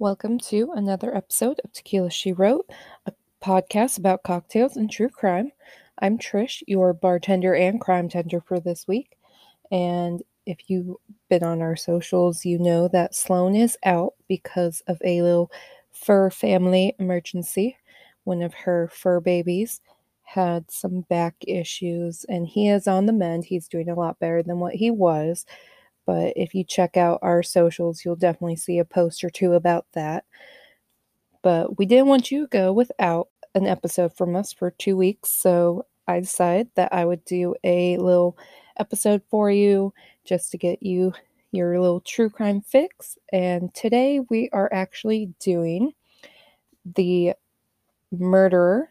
Welcome to another episode of Tequila She Wrote, a podcast about cocktails and true crime. I'm Trish, your bartender and crime tender for this week. And if you've been on our socials, you know that Sloan is out because of a little fur family emergency. One of her fur babies had some back issues, and he is on the mend. He's doing a lot better than what he was. But if you check out our socials, you'll definitely see a post or two about that. But we didn't want you to go without an episode from us for two weeks, so I decided that I would do a little episode for you just to get you your little true crime fix. And today we are actually doing the murderer,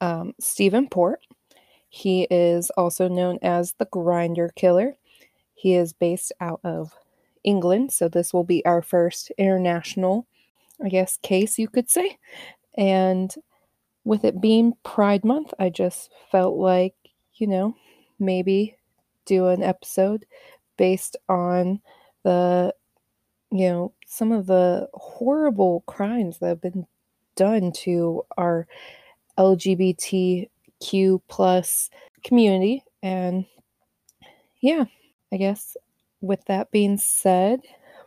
um, Stephen Port. He is also known as the Grindr Killer. He is based out of England, so this will be our first international, I guess, case you could say. And with it being Pride Month, I just felt like, you know, maybe do an episode based on the, you know, some of the horrible crimes that have been done to our LGBTQ plus community. And yeah, I guess with that being said,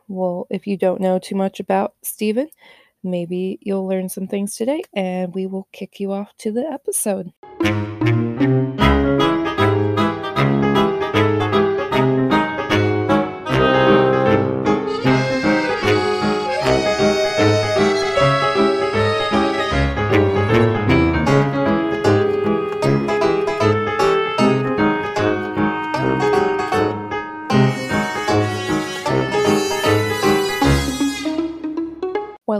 well, if you don't know too much about Stephen, maybe you'll learn some things today and we will kick you off to the episode.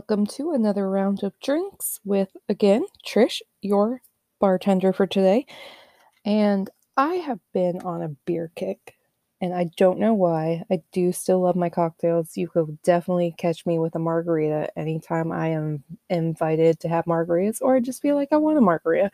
Welcome to another round of drinks with, again, Trish, your bartender for today. And I have been on a beer kick, and I don't know why. I do still love my cocktails. You could definitely catch me with a margarita anytime I am invited to have margaritas, or I just feel like I want a margarita.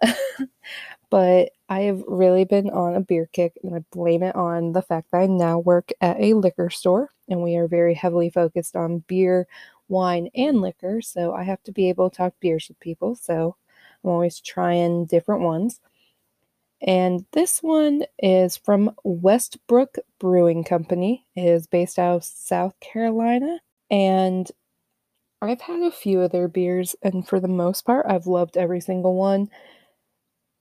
but I have really been on a beer kick, and I blame it on the fact that I now work at a liquor store, and we are very heavily focused on beer wine and liquor, so I have to be able to talk beers with people. So I'm always trying different ones. And this one is from Westbrook Brewing Company. It is based out of South Carolina. And I've had a few of their beers, and for the most part, I've loved every single one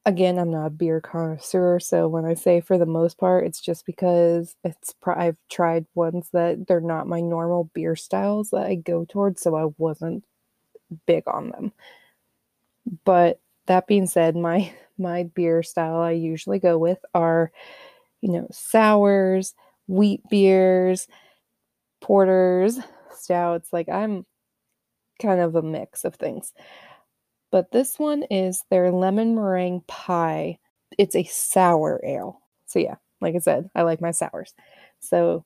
again, I'm not a beer connoisseur, so when I say for the most part, it's just because it's I've tried ones that they're not my normal beer styles that I go towards, so I wasn't big on them. But that being said, my my beer style I usually go with are, you know, sours, wheat beers, porters, stouts. Like I'm kind of a mix of things but this one is their lemon meringue pie. It's a sour ale. So, yeah, like I said, I like my sours. So,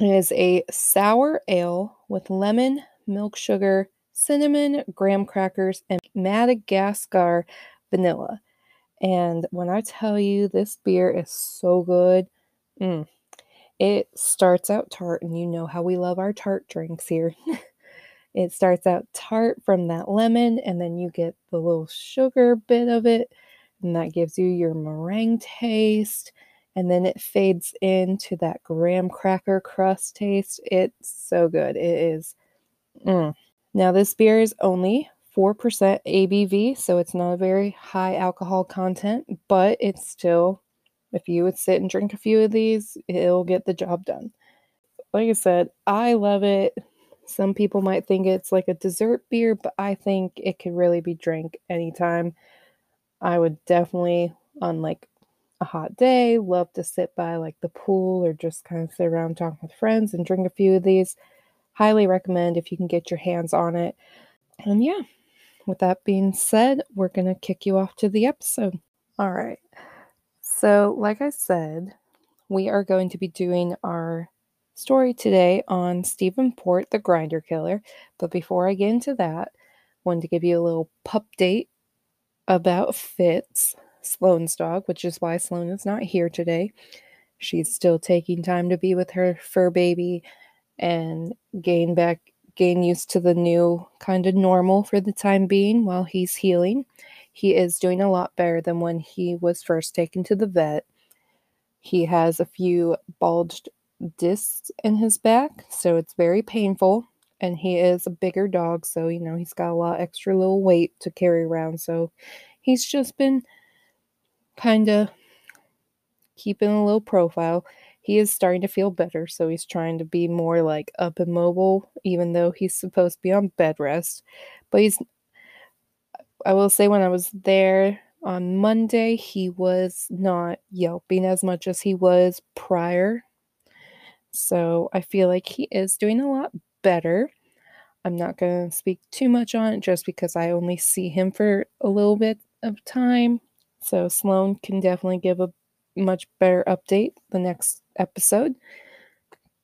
it is a sour ale with lemon, milk sugar, cinnamon, graham crackers, and Madagascar vanilla. And when I tell you this beer is so good, mm, it starts out tart, and you know how we love our tart drinks here. It starts out tart from that lemon, and then you get the little sugar bit of it, and that gives you your meringue taste. And then it fades into that graham cracker crust taste. It's so good. It is. Mm. Now, this beer is only 4% ABV, so it's not a very high alcohol content, but it's still, if you would sit and drink a few of these, it'll get the job done. Like I said, I love it. Some people might think it's like a dessert beer, but I think it could really be drank anytime. I would definitely, on like a hot day, love to sit by like the pool or just kind of sit around talking with friends and drink a few of these. Highly recommend if you can get your hands on it. And yeah, with that being said, we're going to kick you off to the episode. All right. So, like I said, we are going to be doing our story today on Stephen Port, the Grindr killer. But before I get into that, I wanted to give you a little pup date about Fitz, Sloan's dog, which is why Sloan is not here today. She's still taking time to be with her fur baby and gain back gain used to the new kind of normal for the time being while he's healing. He is doing a lot better than when he was first taken to the vet. He has a few bulged discs in his back, so it's very painful. And he is a bigger dog, so you know he's got a lot extra little weight to carry around. So he's just been kind of keeping a low profile. He is starting to feel better, so he's trying to be more like up and mobile, even though he's supposed to be on bed rest. But he's, I will say, when I was there on Monday, he was not yelping as much as he was prior. So I feel like he is doing a lot better. I'm not going to speak too much on it just because I only see him for a little bit of time. So Sloan can definitely give a much better update the next episode.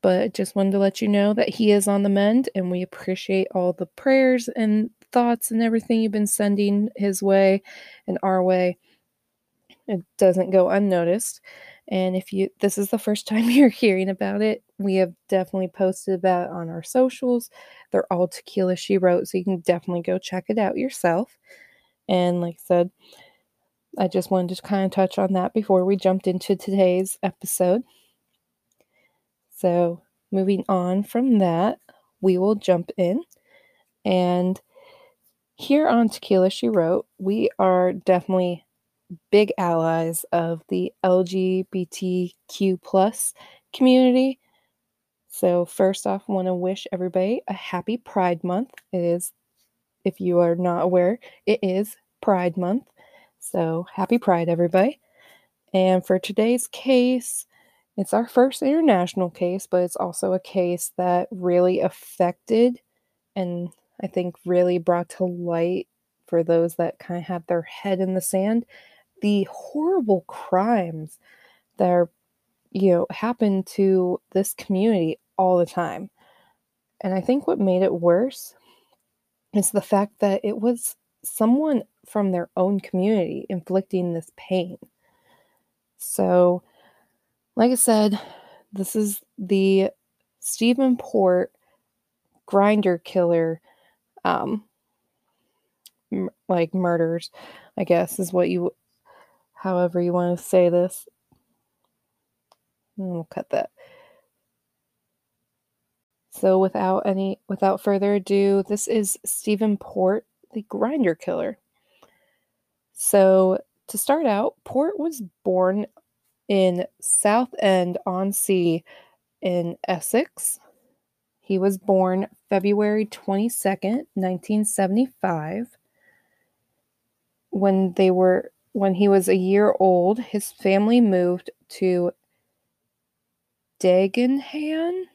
But just wanted to let you know that he is on the mend and we appreciate all the prayers and thoughts and everything you've been sending his way and our way. It doesn't go unnoticed. And if you this is the first time you're hearing about it, we have definitely posted about on our socials. They're all tequila she wrote, so you can definitely go check it out yourself. And like I said, I just wanted to kind of touch on that before we jumped into today's episode. So, moving on from that, we will jump in. And here on Tequila She Wrote, we are definitely big allies of the LGBTQ plus community. So, first off, want to wish everybody a happy Pride Month. It is, if you are not aware, it is Pride Month. So happy Pride, everybody. And for today's case, it's our first international case, but it's also a case that really affected and I think really brought to light for those that kind of have their head in the sand the horrible crimes that are, you know, happen to this community all the time. And I think what made it worse is the fact that it was someone from their own community inflicting this pain. So, like I said, this is the Stephen Port Grindr killer, um, m- like murders, I guess is what you, however you want to say this. And we'll cut that. So, without any, without further ado, this is Stephen Port the Grindr killer. So, to start out, Port was born in Southend on Sea in Essex. He was born February 22nd, 1975. When they were when he was a year old, his family moved to Dagenham.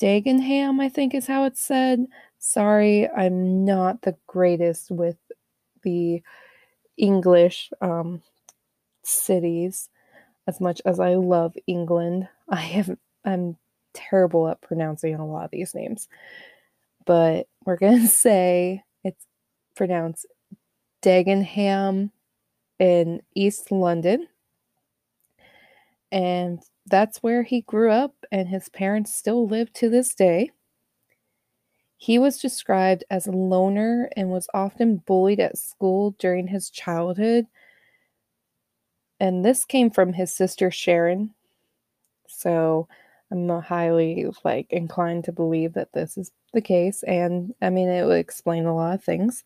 Dagenham, I think is how it's said. Sorry, I'm not the greatest with the English um, cities as much as I love England. I have I'm terrible at pronouncing a lot of these names. But we're going to say it's pronounced Dagenham in East London. And that's where he grew up and his parents still live to this day. He was described as a loner and was often bullied at school during his childhood. And this came from his sister Sharon. So I'm highly like inclined to believe that this is the case and I mean it would explain a lot of things.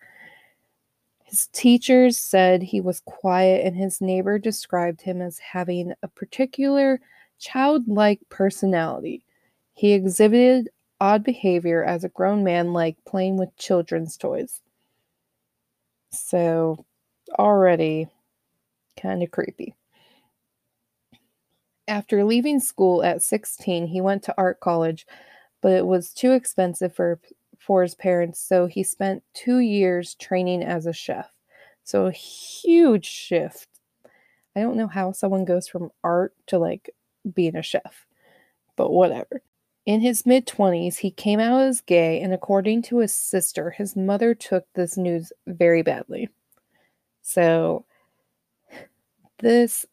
His teachers said he was quiet and his neighbor described him as having a particular childlike personality. He exhibited odd behavior as a grown man, like playing with children's toys. So, already kind of creepy. After leaving school at 16, he went to art college, but it was too expensive for for his parents, so he spent 2 years training as a chef. So a huge shift. I don't know how someone goes from art to like being a chef, but whatever. In his mid 20s, he came out as gay, and according to his sister, his mother took this news very badly. So, this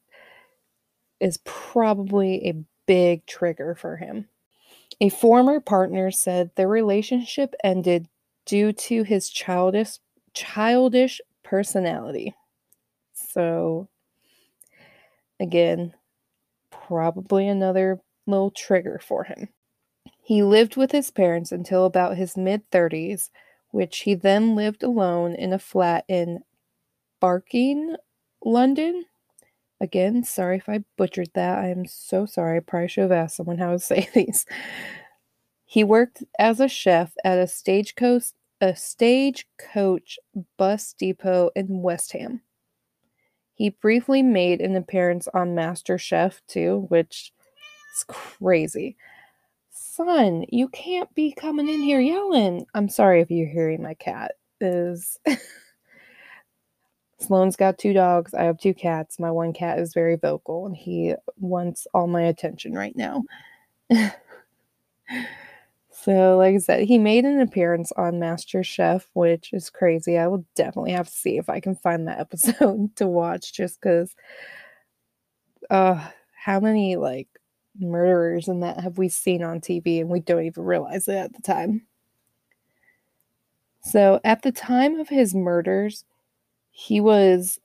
is probably a big trigger for him. A former partner said their relationship ended due to his childish childish personality. So again, probably another little trigger for him. He lived with his parents until about his mid 30s, which he then lived alone in a flat in Barking, London. Again, sorry if I butchered that. I am so sorry. I probably should have asked someone how to say these. He worked as a chef at a stagecoach a stagecoach bus depot in West Ham. He briefly made an appearance on Master Chef too, which is crazy. Son, you can't be coming in here yelling. I'm sorry if you're hearing my cat. Is Sloan's got two dogs. I have two cats. My one cat is very vocal and he wants all my attention right now. so, like I said, he made an appearance on Master Chef, which is crazy. I will definitely have to see if I can find that episode to watch just because uh how many like murderers and that have we seen on TV and we don't even realize it at the time. So, at the time of his murders, he was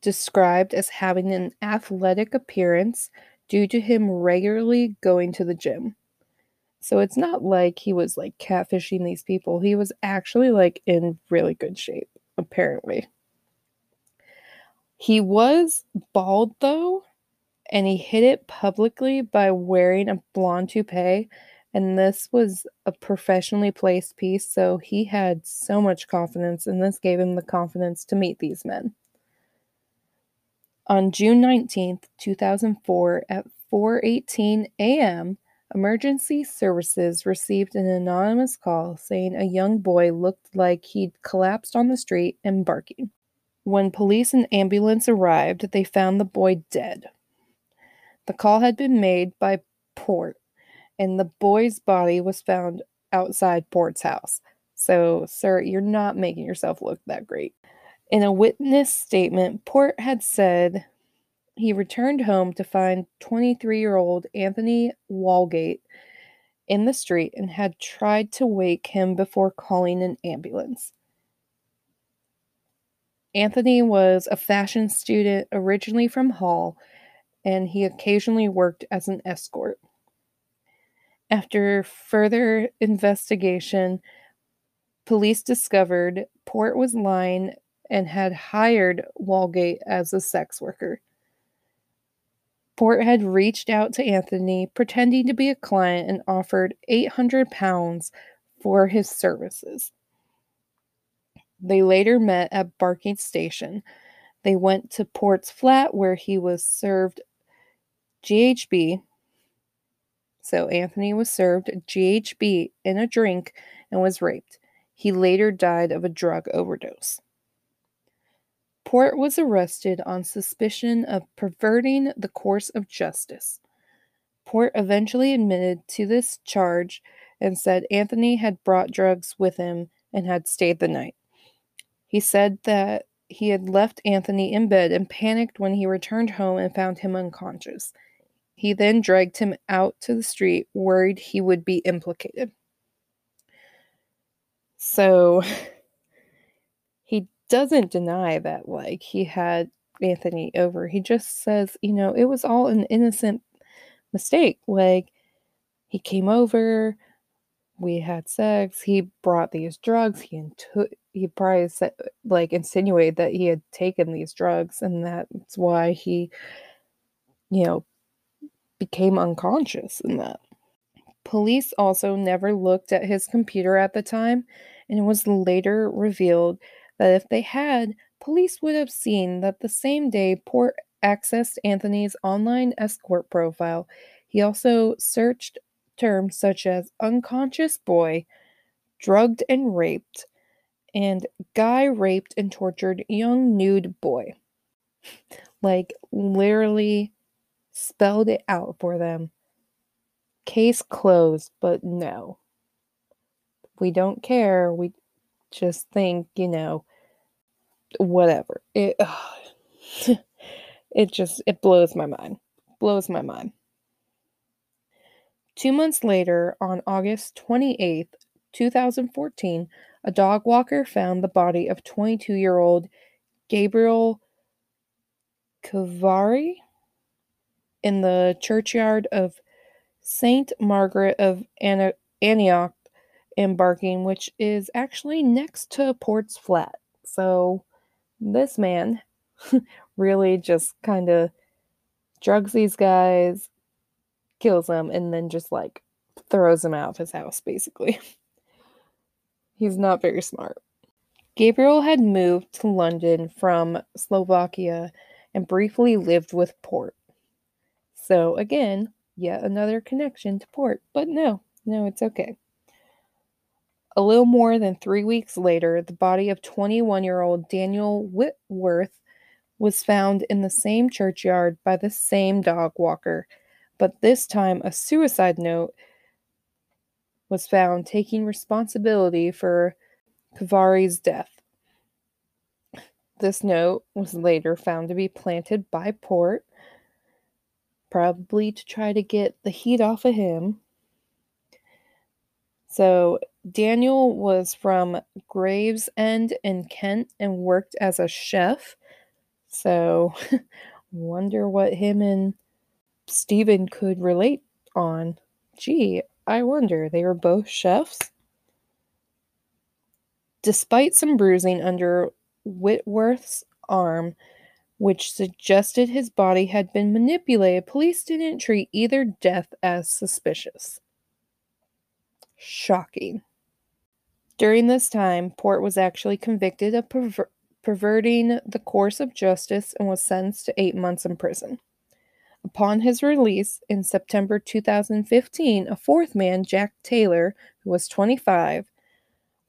described as having an athletic appearance due to him regularly going to the gym. So it's not like he was like catfishing these people. He was actually like in really good shape, apparently. He was bald though, and he hid it publicly by wearing a blonde toupee and this was a professionally placed piece, so he had so much confidence, and this gave him the confidence to meet these men. On June 19th, 2004, at 4:18 a.m., emergency services received an anonymous call saying a young boy looked like he'd collapsed on the street and barking. When police and ambulance arrived, they found the boy dead. The call had been made by Port, and the boy's body was found outside Port's house. So, sir, you're not making yourself look that great. In a witness statement, Port had said he returned home to find 23 year old Anthony Walgate in the street and had tried to wake him before calling an ambulance. Anthony was a fashion student originally from Hull, and he occasionally worked as an escort. After further investigation, police discovered Port was lying and had hired Walgate as a sex worker. Port had reached out to Anthony, pretending to be a client, and offered 800 pounds for his services. They later met at Barking Station. They went to Port's flat where he was served GHB, so Anthony was served GHB in a drink and was raped. He later died of a drug overdose. Port was arrested on suspicion of perverting the course of justice. Port eventually admitted to this charge and said Anthony had brought drugs with him and had stayed the night. He said that he had left Anthony in bed and panicked when he returned home and found him unconscious. He then dragged him out to the street, worried he would be implicated. So he doesn't deny that, like, he had Anthony over. He just says, you know, it was all an innocent mistake. Like, he came over, we had sex, he brought these drugs, he took he probably said, like insinuated that he had taken these drugs and that's why he you know became unconscious in that. Police also never looked at his computer at the time, and it was later revealed that if they had, police would have seen that the same day Port accessed Anthony's online escort profile, he also searched terms such as unconscious boy, drugged and raped, and guy raped and tortured young nude boy. like, literally spelled it out for them. Case closed, but no. We don't care. We just think, you know, whatever. It it just it blows my mind. Blows my mind. Two months later, on August 28th, 2014, a dog walker found the body of 22 year old Gabriel Kovari in the churchyard of Saint Margaret of Antioch in Barking, which is actually next to Port's Flat. So this man really just kind of drugs these guys, kills them, and then just like throws them out of his house, basically. He's not very smart. Gabriel had moved to London from Slovakia and briefly lived with Port. So, again, yet another connection to Port, but no, no, it's okay. A little more than three weeks later, the body of 21 year old Daniel Whitworth was found in the same churchyard by the same dog walker, but this time a suicide note was found taking responsibility for Kovari's death. This note was later found to be planted by Port, probably to try to get the heat off of him. So, Daniel was from Gravesend in Kent and worked as a chef so, wonder what him and Stephen could relate on. Gee, I wonder. They were both chefs. Despite some bruising under Whitworth's arm, which suggested his body had been manipulated, police didn't treat either death as suspicious. Shocking. During this time, Port was actually convicted of perver- perverting the course of justice and was sentenced to eight months in prison. Upon his release in September 2015, a fourth man, Jack Taylor, who was 25,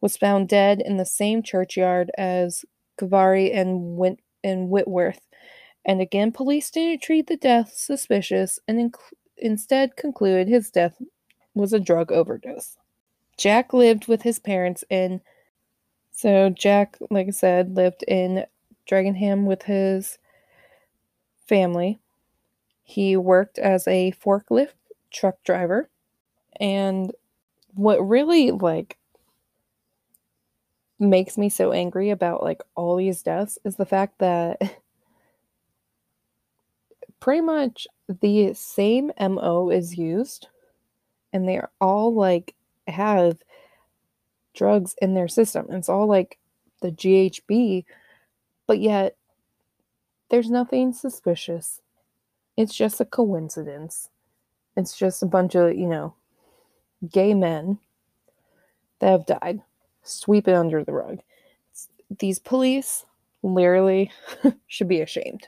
was found dead in the same churchyard as Kovari and, Wint- and Whitworth. And again, police didn't treat the death suspicious and inc- instead concluded his death was a drug overdose. Jack lived with his parents in so Jack, like I said, lived in Dragonham with his family. He worked as a forklift truck driver. And what really like makes me so angry about like all these deaths is the fact that pretty much the same MO is used and they're all like have drugs in their system. It's all like the GHB, but yet there's nothing suspicious. It's just a coincidence. It's just a bunch of, you know, gay men that have died. Sweep it under the rug. These police literally should be ashamed.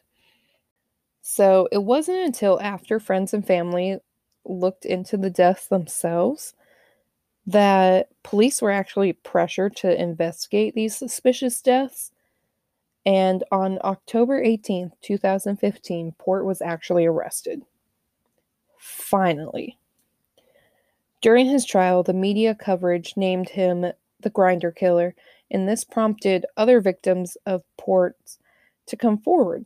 So it wasn't until after friends and family looked into the deaths themselves that police were actually pressured to investigate these suspicious deaths. And on October 18th, 2015, Port was actually arrested. Finally. During his trial, the media coverage named him the Grindr Killer, and this prompted other victims of Port's to come forward.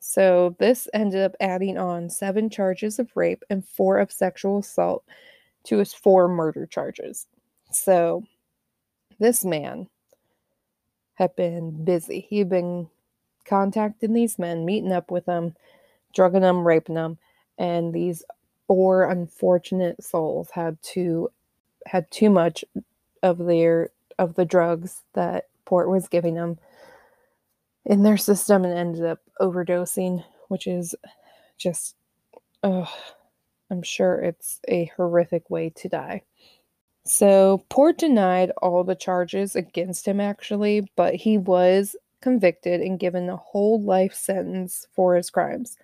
So, this ended up adding on seven charges of rape and four of sexual assault to his four murder charges. So this man had been busy. He'd been contacting these men, meeting up with them, drugging them, raping them, and these four unfortunate souls had to had too much of their of the drugs that Port was giving them in their system and ended up overdosing, which is just ugh, I'm sure it's a horrific way to die. So, Port denied all the charges against him, actually, but he was convicted and given a whole life sentence for his crimes.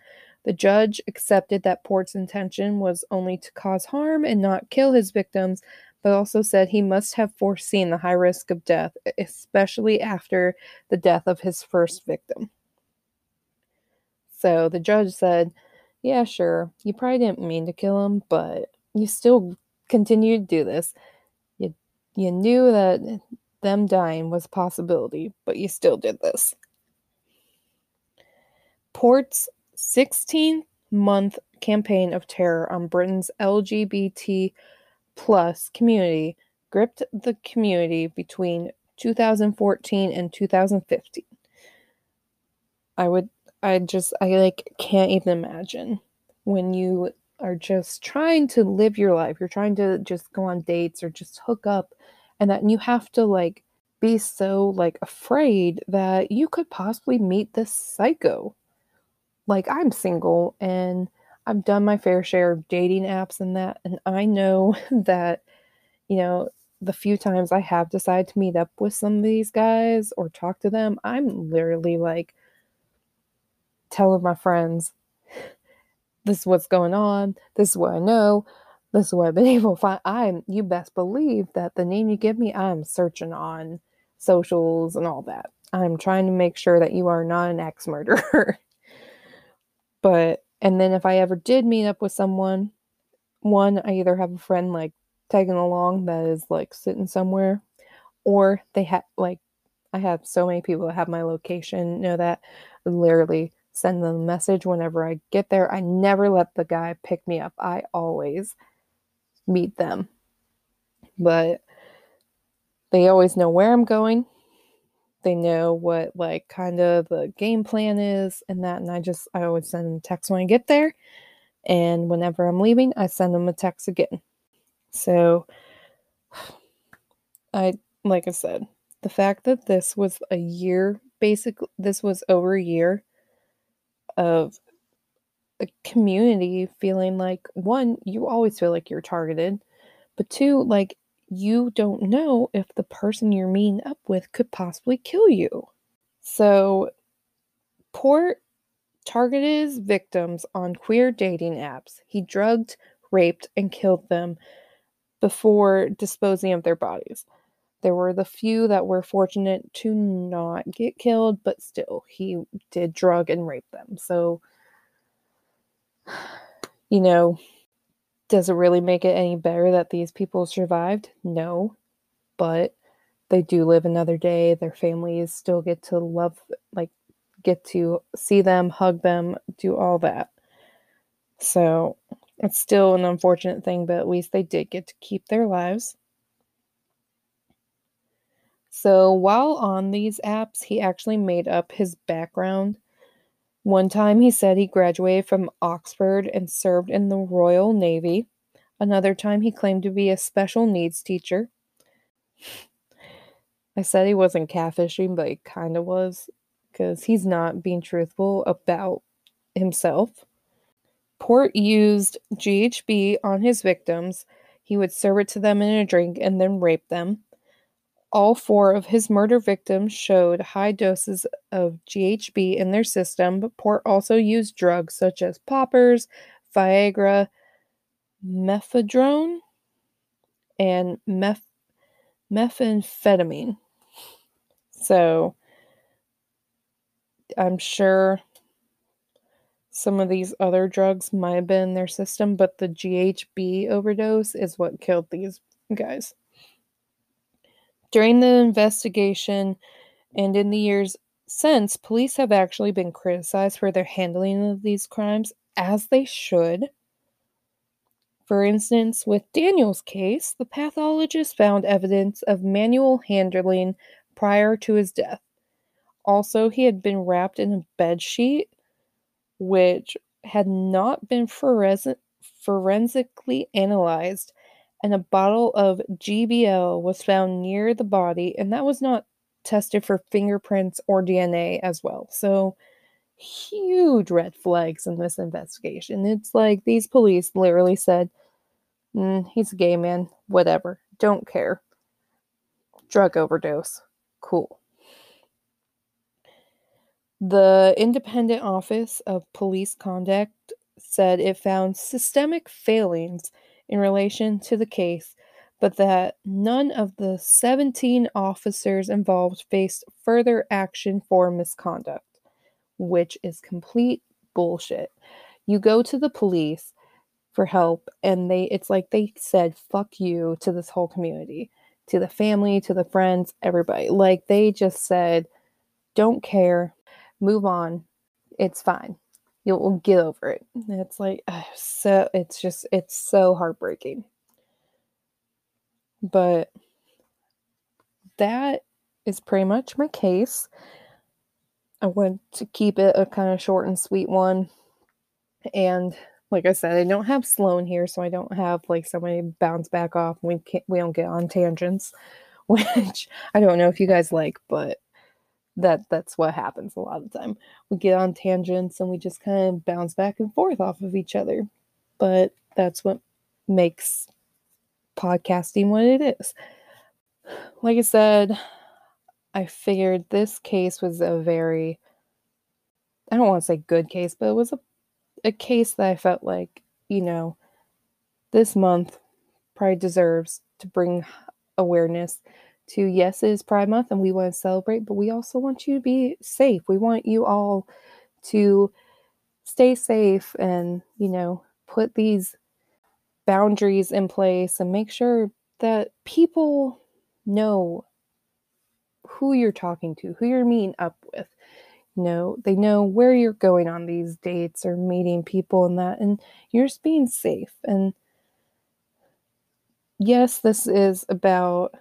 The judge accepted that Port's intention was only to cause harm and not kill his victims, but also said he must have foreseen the high risk of death, especially after the death of his first victim. So the judge said yeah, sure, you probably didn't mean to kill him, but you still continued to do this. You you knew that them dying was a possibility, but you still did this. Port's 16th month campaign of terror on Britain's LGBT plus community gripped the community between 2014 and 2015. I would I just I like can't even imagine when you are just trying to live your life. You're trying to just go on dates or just hook up and that you have to like be so like afraid that you could possibly meet this psycho. Like I'm single and I've done my fair share of dating apps and that and I know that you know the few times I have decided to meet up with some of these guys or talk to them, I'm literally like telling my friends, this is what's going on, this is what I know, this is what I've been able to find. I'm you best believe that the name you give me, I'm searching on socials and all that. I'm trying to make sure that you are not an ex murderer. but and then if I ever did meet up with someone, one, I either have a friend like tagging along that is like sitting somewhere, or they have like I have so many people that have my location know that literally send them a message whenever I get there. I never let the guy pick me up. I always meet them. But they always know where I'm going. They know what like kind of the game plan is and that and I just I always send them a text when I get there. And whenever I'm leaving, I send them a text again. So I like I said, the fact that this was a year basically this was over a year of a community feeling like one, you always feel like you're targeted, but two, like you don't know if the person you're meeting up with could possibly kill you. So, Port targeted his victims on queer dating apps. He drugged, raped, and killed them before disposing of their bodies. There were the few that were fortunate to not get killed, but still, he did drug and rape them. So, you know, does it really make it any better that these people survived? No. But they do live another day. Their families still get to love, like, get to see them, hug them, do all that. So it's still an unfortunate thing, but at least they did get to keep their lives. So while on these apps, he actually made up his background. One time he said he graduated from Oxford and served in the Royal Navy. Another time he claimed to be a special needs teacher. I said he wasn't catfishing, but he kind of was because he's not being truthful about himself. Port used GHB on his victims. He would serve it to them in a drink and then rape them. All four of his murder victims showed high doses of GHB in their system, but Port also used drugs such as poppers, Viagra, mephedrone, and meth- methamphetamine. So I'm sure some of these other drugs might have been in their system, but the GHB overdose is what killed these guys. During the investigation and in the years since, police have actually been criticized for their handling of these crimes, as they should. For instance, with Daniel's case, the pathologist found evidence of manual handling prior to his death. Also, he had been wrapped in a bed sheet, which had not been forensically analyzed and a bottle of GBL was found near the body, and that was not tested for fingerprints or DNA as well. So, huge red flags in this investigation. It's like these police literally said, mm, he's a gay man, whatever, don't care. Drug overdose, cool. The Independent Office of Police Conduct said it found systemic failings in relation to the case, but that none of the 17 officers involved faced further action for misconduct, which is complete bullshit. You go to the police for help and they it's like they said fuck you to this whole community, to the family, to the friends, everybody. Like they just said don't care, move on. It's fine. You'll get over it. It's like so it's just it's so heartbreaking. But that is pretty much my case. I want to keep it a kind of short and sweet one. And like I said, I don't have Sloan here, so I don't have like somebody bounce back off. We can't, we don't get on tangents, which I don't know if you guys like, but that that's what happens a lot of the time. We get on tangents and we just kind of bounce back and forth off of each other. But that's what makes podcasting what it is. Like I said, I figured this case was a very I don't want to say good case, but it was a a case that I felt like, you know, this month Pride deserves to bring awareness to yes, it is Pride Month and we want to celebrate, but we also want you to be safe. We want you all to stay safe and, you know, put these boundaries in place and make sure that people know who you're talking to, who you're meeting up with. You know, they know where you're going on these dates or meeting people and that, and you're just being safe. And yes, this is about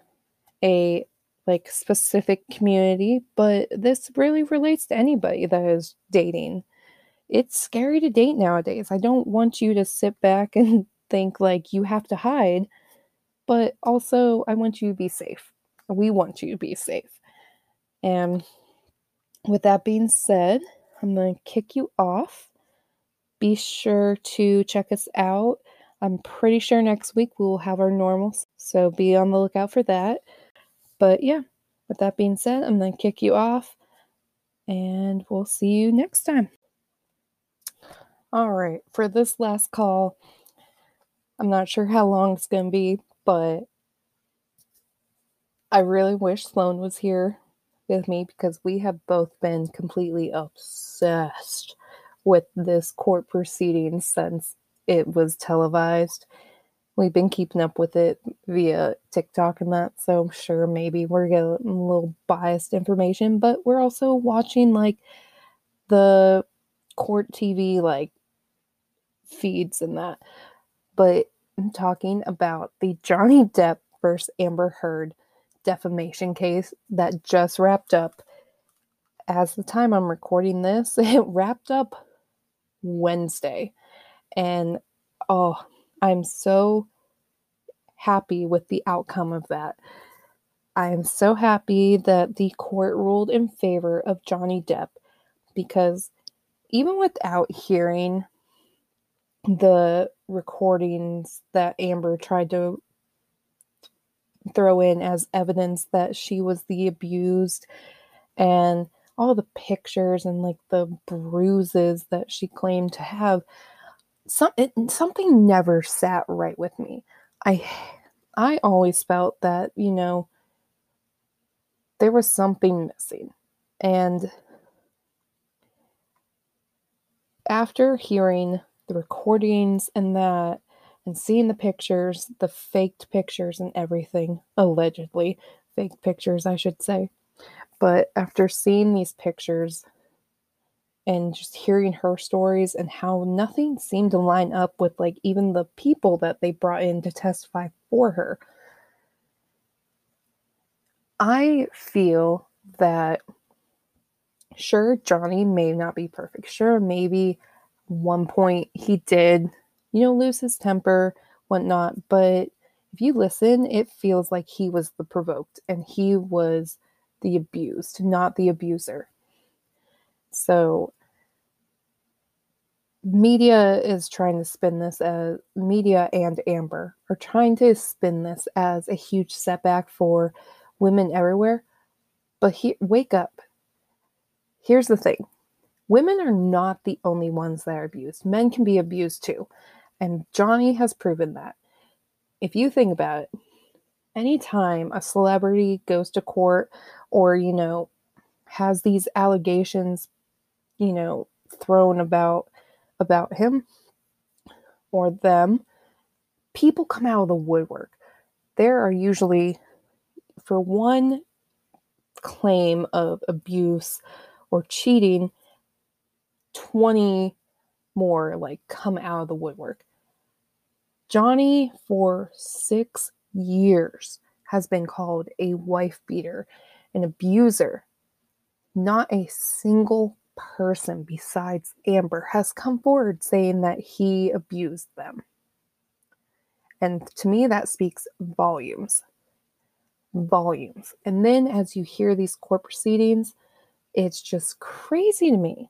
a like specific community, but this really relates to anybody that is dating. It's scary to date nowadays. I don't want you to sit back and think like you have to hide, but also I want you to be safe. We want you to be safe. And with that being said, I'm going to kick you off. Be sure to check us out. I'm pretty sure next week we will have our normal, so be on the lookout for that. But yeah, with that being said, I'm going to kick you off and we'll see you next time. All right, for this last call, I'm not sure how long it's going to be, but I really wish Sloan was here with me because we have both been completely obsessed with this court proceeding since it was televised we've been keeping up with it via TikTok and that. So I'm sure maybe we're getting a little biased information, but we're also watching like the court TV like feeds and that. But I'm talking about the Johnny Depp versus Amber Heard defamation case that just wrapped up. As the time I'm recording this, it wrapped up Wednesday. And oh, I'm so happy with the outcome of that. I am so happy that the court ruled in favor of Johnny Depp because even without hearing the recordings that Amber tried to throw in as evidence that she was the abused and all the pictures and like the bruises that she claimed to have some it, something never sat right with me. I I always felt that, you know, there was something missing. And after hearing the recordings and that and seeing the pictures, the faked pictures and everything, allegedly fake pictures, I should say. But after seeing these pictures and just hearing her stories and how nothing seemed to line up with like even the people that they brought in to testify for her. I feel that sure Johnny may not be perfect. Sure, maybe one point he did, you know, lose his temper, whatnot, but if you listen, it feels like he was the provoked and he was the abused, not the abuser. So media is trying to spin this as media and Amber are trying to spin this as a huge setback for women everywhere. But he, wake up. Here's the thing women are not the only ones that are abused, men can be abused too. And Johnny has proven that. If you think about it, anytime a celebrity goes to court or, you know, has these allegations, you know, thrown about about him or them, people come out of the woodwork. There are usually, for one claim of abuse or cheating, 20 more like come out of the woodwork. Johnny, for six years, has been called a wife beater, an abuser. Not a single person besides Amber has come forward saying that he abused them. And to me, that speaks volumes. Volumes. And then as you hear these court proceedings, it's just crazy to me.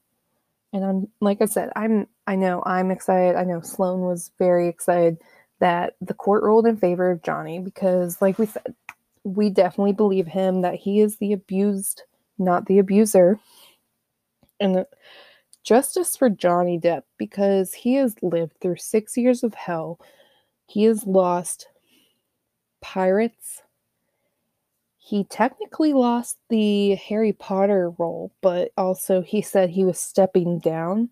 And I'm like I said, I'm I know I'm excited. I know Sloan was very excited that the court ruled in favor of Johnny because like we said, we definitely believe him that he is the abused, not the abuser. And justice for Johnny Depp because he has lived through 6 years of hell. He has lost pirates, he technically lost the Harry Potter role, but also he said he was stepping down.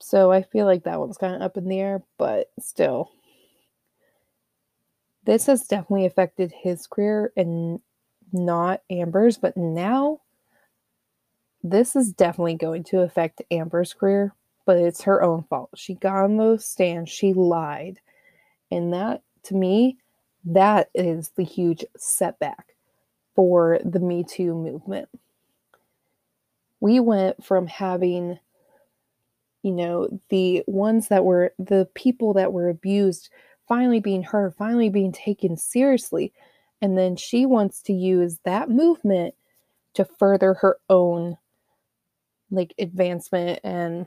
So I feel like that one's kind of up in the air, but still. This has definitely affected his career and not Amber's, but now this is definitely going to affect Amber's career, but it's her own fault. She got on those stands, she lied. And that to me that is the huge setback for the Me Too movement. We went from having, you know, the ones that were the people that were abused finally being heard, finally being taken seriously. And then she wants to use that movement to further her own like advancement and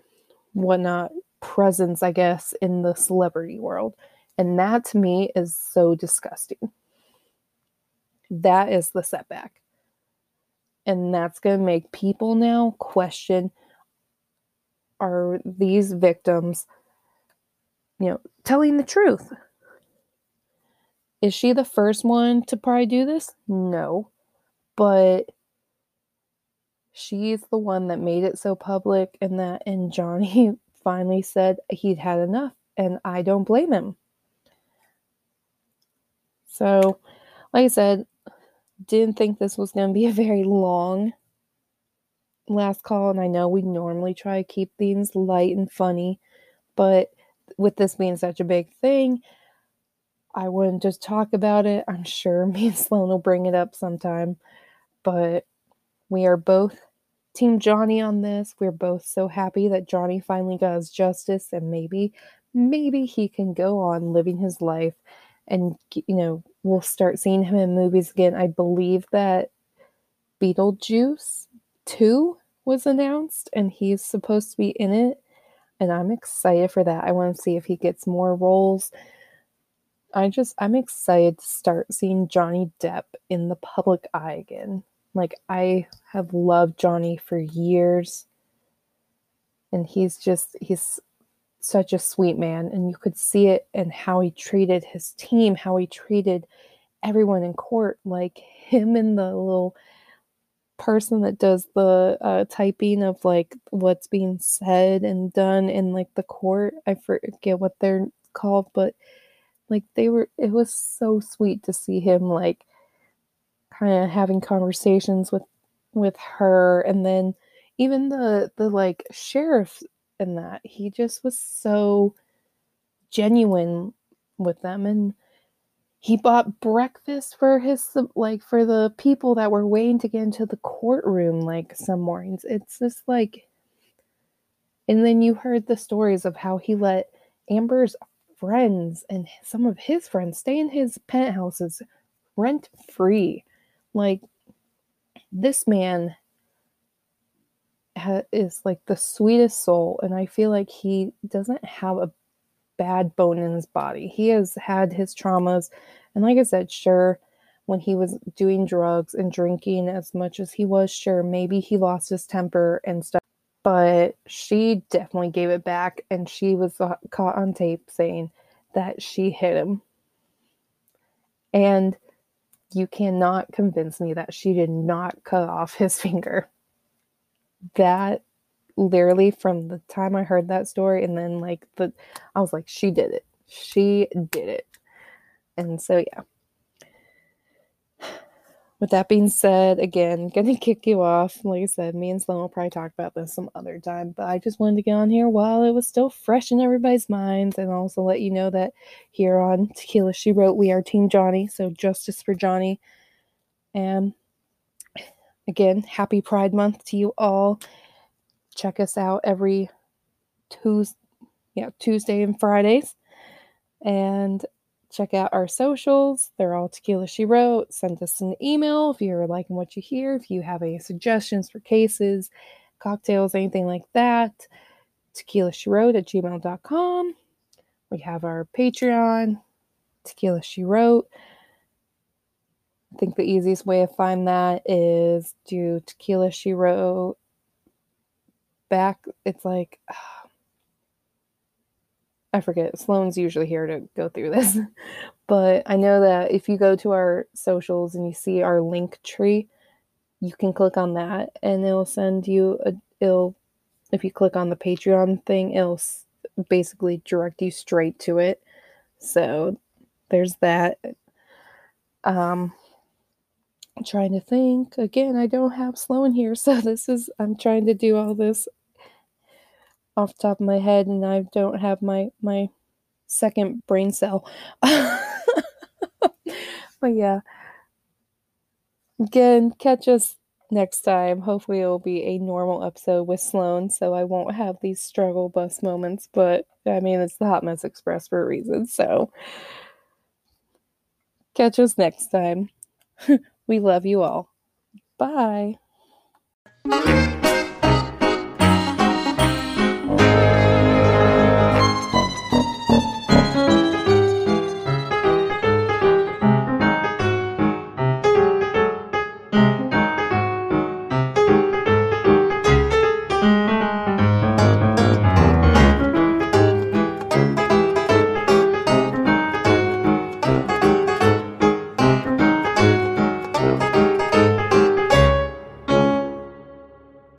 whatnot presence, I guess, in the celebrity world. And that to me is so disgusting. That is the setback. And that's going to make people now question are these victims, you know, telling the truth? Is she the first one to probably do this? No. But she's the one that made it so public and that and Johnny finally said he'd had enough and I don't blame him. So, like I said, didn't think this was going to be a very long last call. And I know we normally try to keep things light and funny, but with this being such a big thing, I wouldn't just talk about it. I'm sure me and Sloan will bring it up sometime, but we are both Team Johnny on this. We're both so happy that Johnny finally got his justice and maybe, maybe he can go on living his life and you know we'll start seeing him in movies again. I believe that Beetlejuice 2 was announced and he's supposed to be in it and I'm excited for that. I want to see if he gets more roles. I just I'm excited to start seeing Johnny Depp in the public eye again. Like I have loved Johnny for years. And he's just he's such a sweet man. And you could see it in how he treated his team how he treated everyone in court like him and the little person that does the uh, typing of like what's being said and done in like the court. I forget what they're called but like they were it was so sweet to see him like kind of having conversations with with her and then even the the like sheriff in that. He just was so genuine with them and he bought breakfast for his like for the people that were waiting to get into the courtroom like some mornings. It's just like and then you heard the stories of how he let Amber's friends and some of his friends stay in his penthouses rent free. Like this man ha- is like the sweetest soul, and I feel like he doesn't have a bad bone in his body. He has had his traumas, and like I said, sure, when he was doing drugs and drinking as much as he was, sure, maybe he lost his temper and stuff. But she definitely gave it back, and she was caught on tape saying that she hit him. And you cannot convince me that she did not cut off his finger that literally from the time I heard that story and then like the I was like she did it. She did it. And so yeah. With that being said, again, gonna kick you off. Like I said, me and Sloan will probably talk about this some other time, but I just wanted to get on here while it was still fresh in everybody's minds and also let you know that here on Tequila She Wrote, we are Team Johnny, so justice for Johnny. And again, happy Pride Month to you all. Check us out every Tuesday, yeah, Tuesday and Fridays. And check out our socials. They're all Tequila She Wrote. Send us an email if you're liking what you hear. If you have any suggestions for cases, cocktails, anything like that, Tequila She Wrote at gmail.com. We have our Patreon, Tequila She Wrote. I think the easiest way to find that is do Tequila She Wrote back. It's like, ah, I forget. Sloan's usually here to go through this. But I know that if you go to our socials and you see our link tree, you can click on that and it'll send you a it'll if you click on the Patreon thing, it'll basically direct you straight to it. So there's that. Um trying to think. Again, I don't have Sloan here, so this is I'm trying to do all this off the top of my head and I don't have my my second brain cell. but yeah. Again, catch us next time. Hopefully it'll be a normal episode with Sloan, so I won't have these struggle bus moments, but I mean it's the Hot Mess Express for a reason, so catch us next time. we love you all. Bye.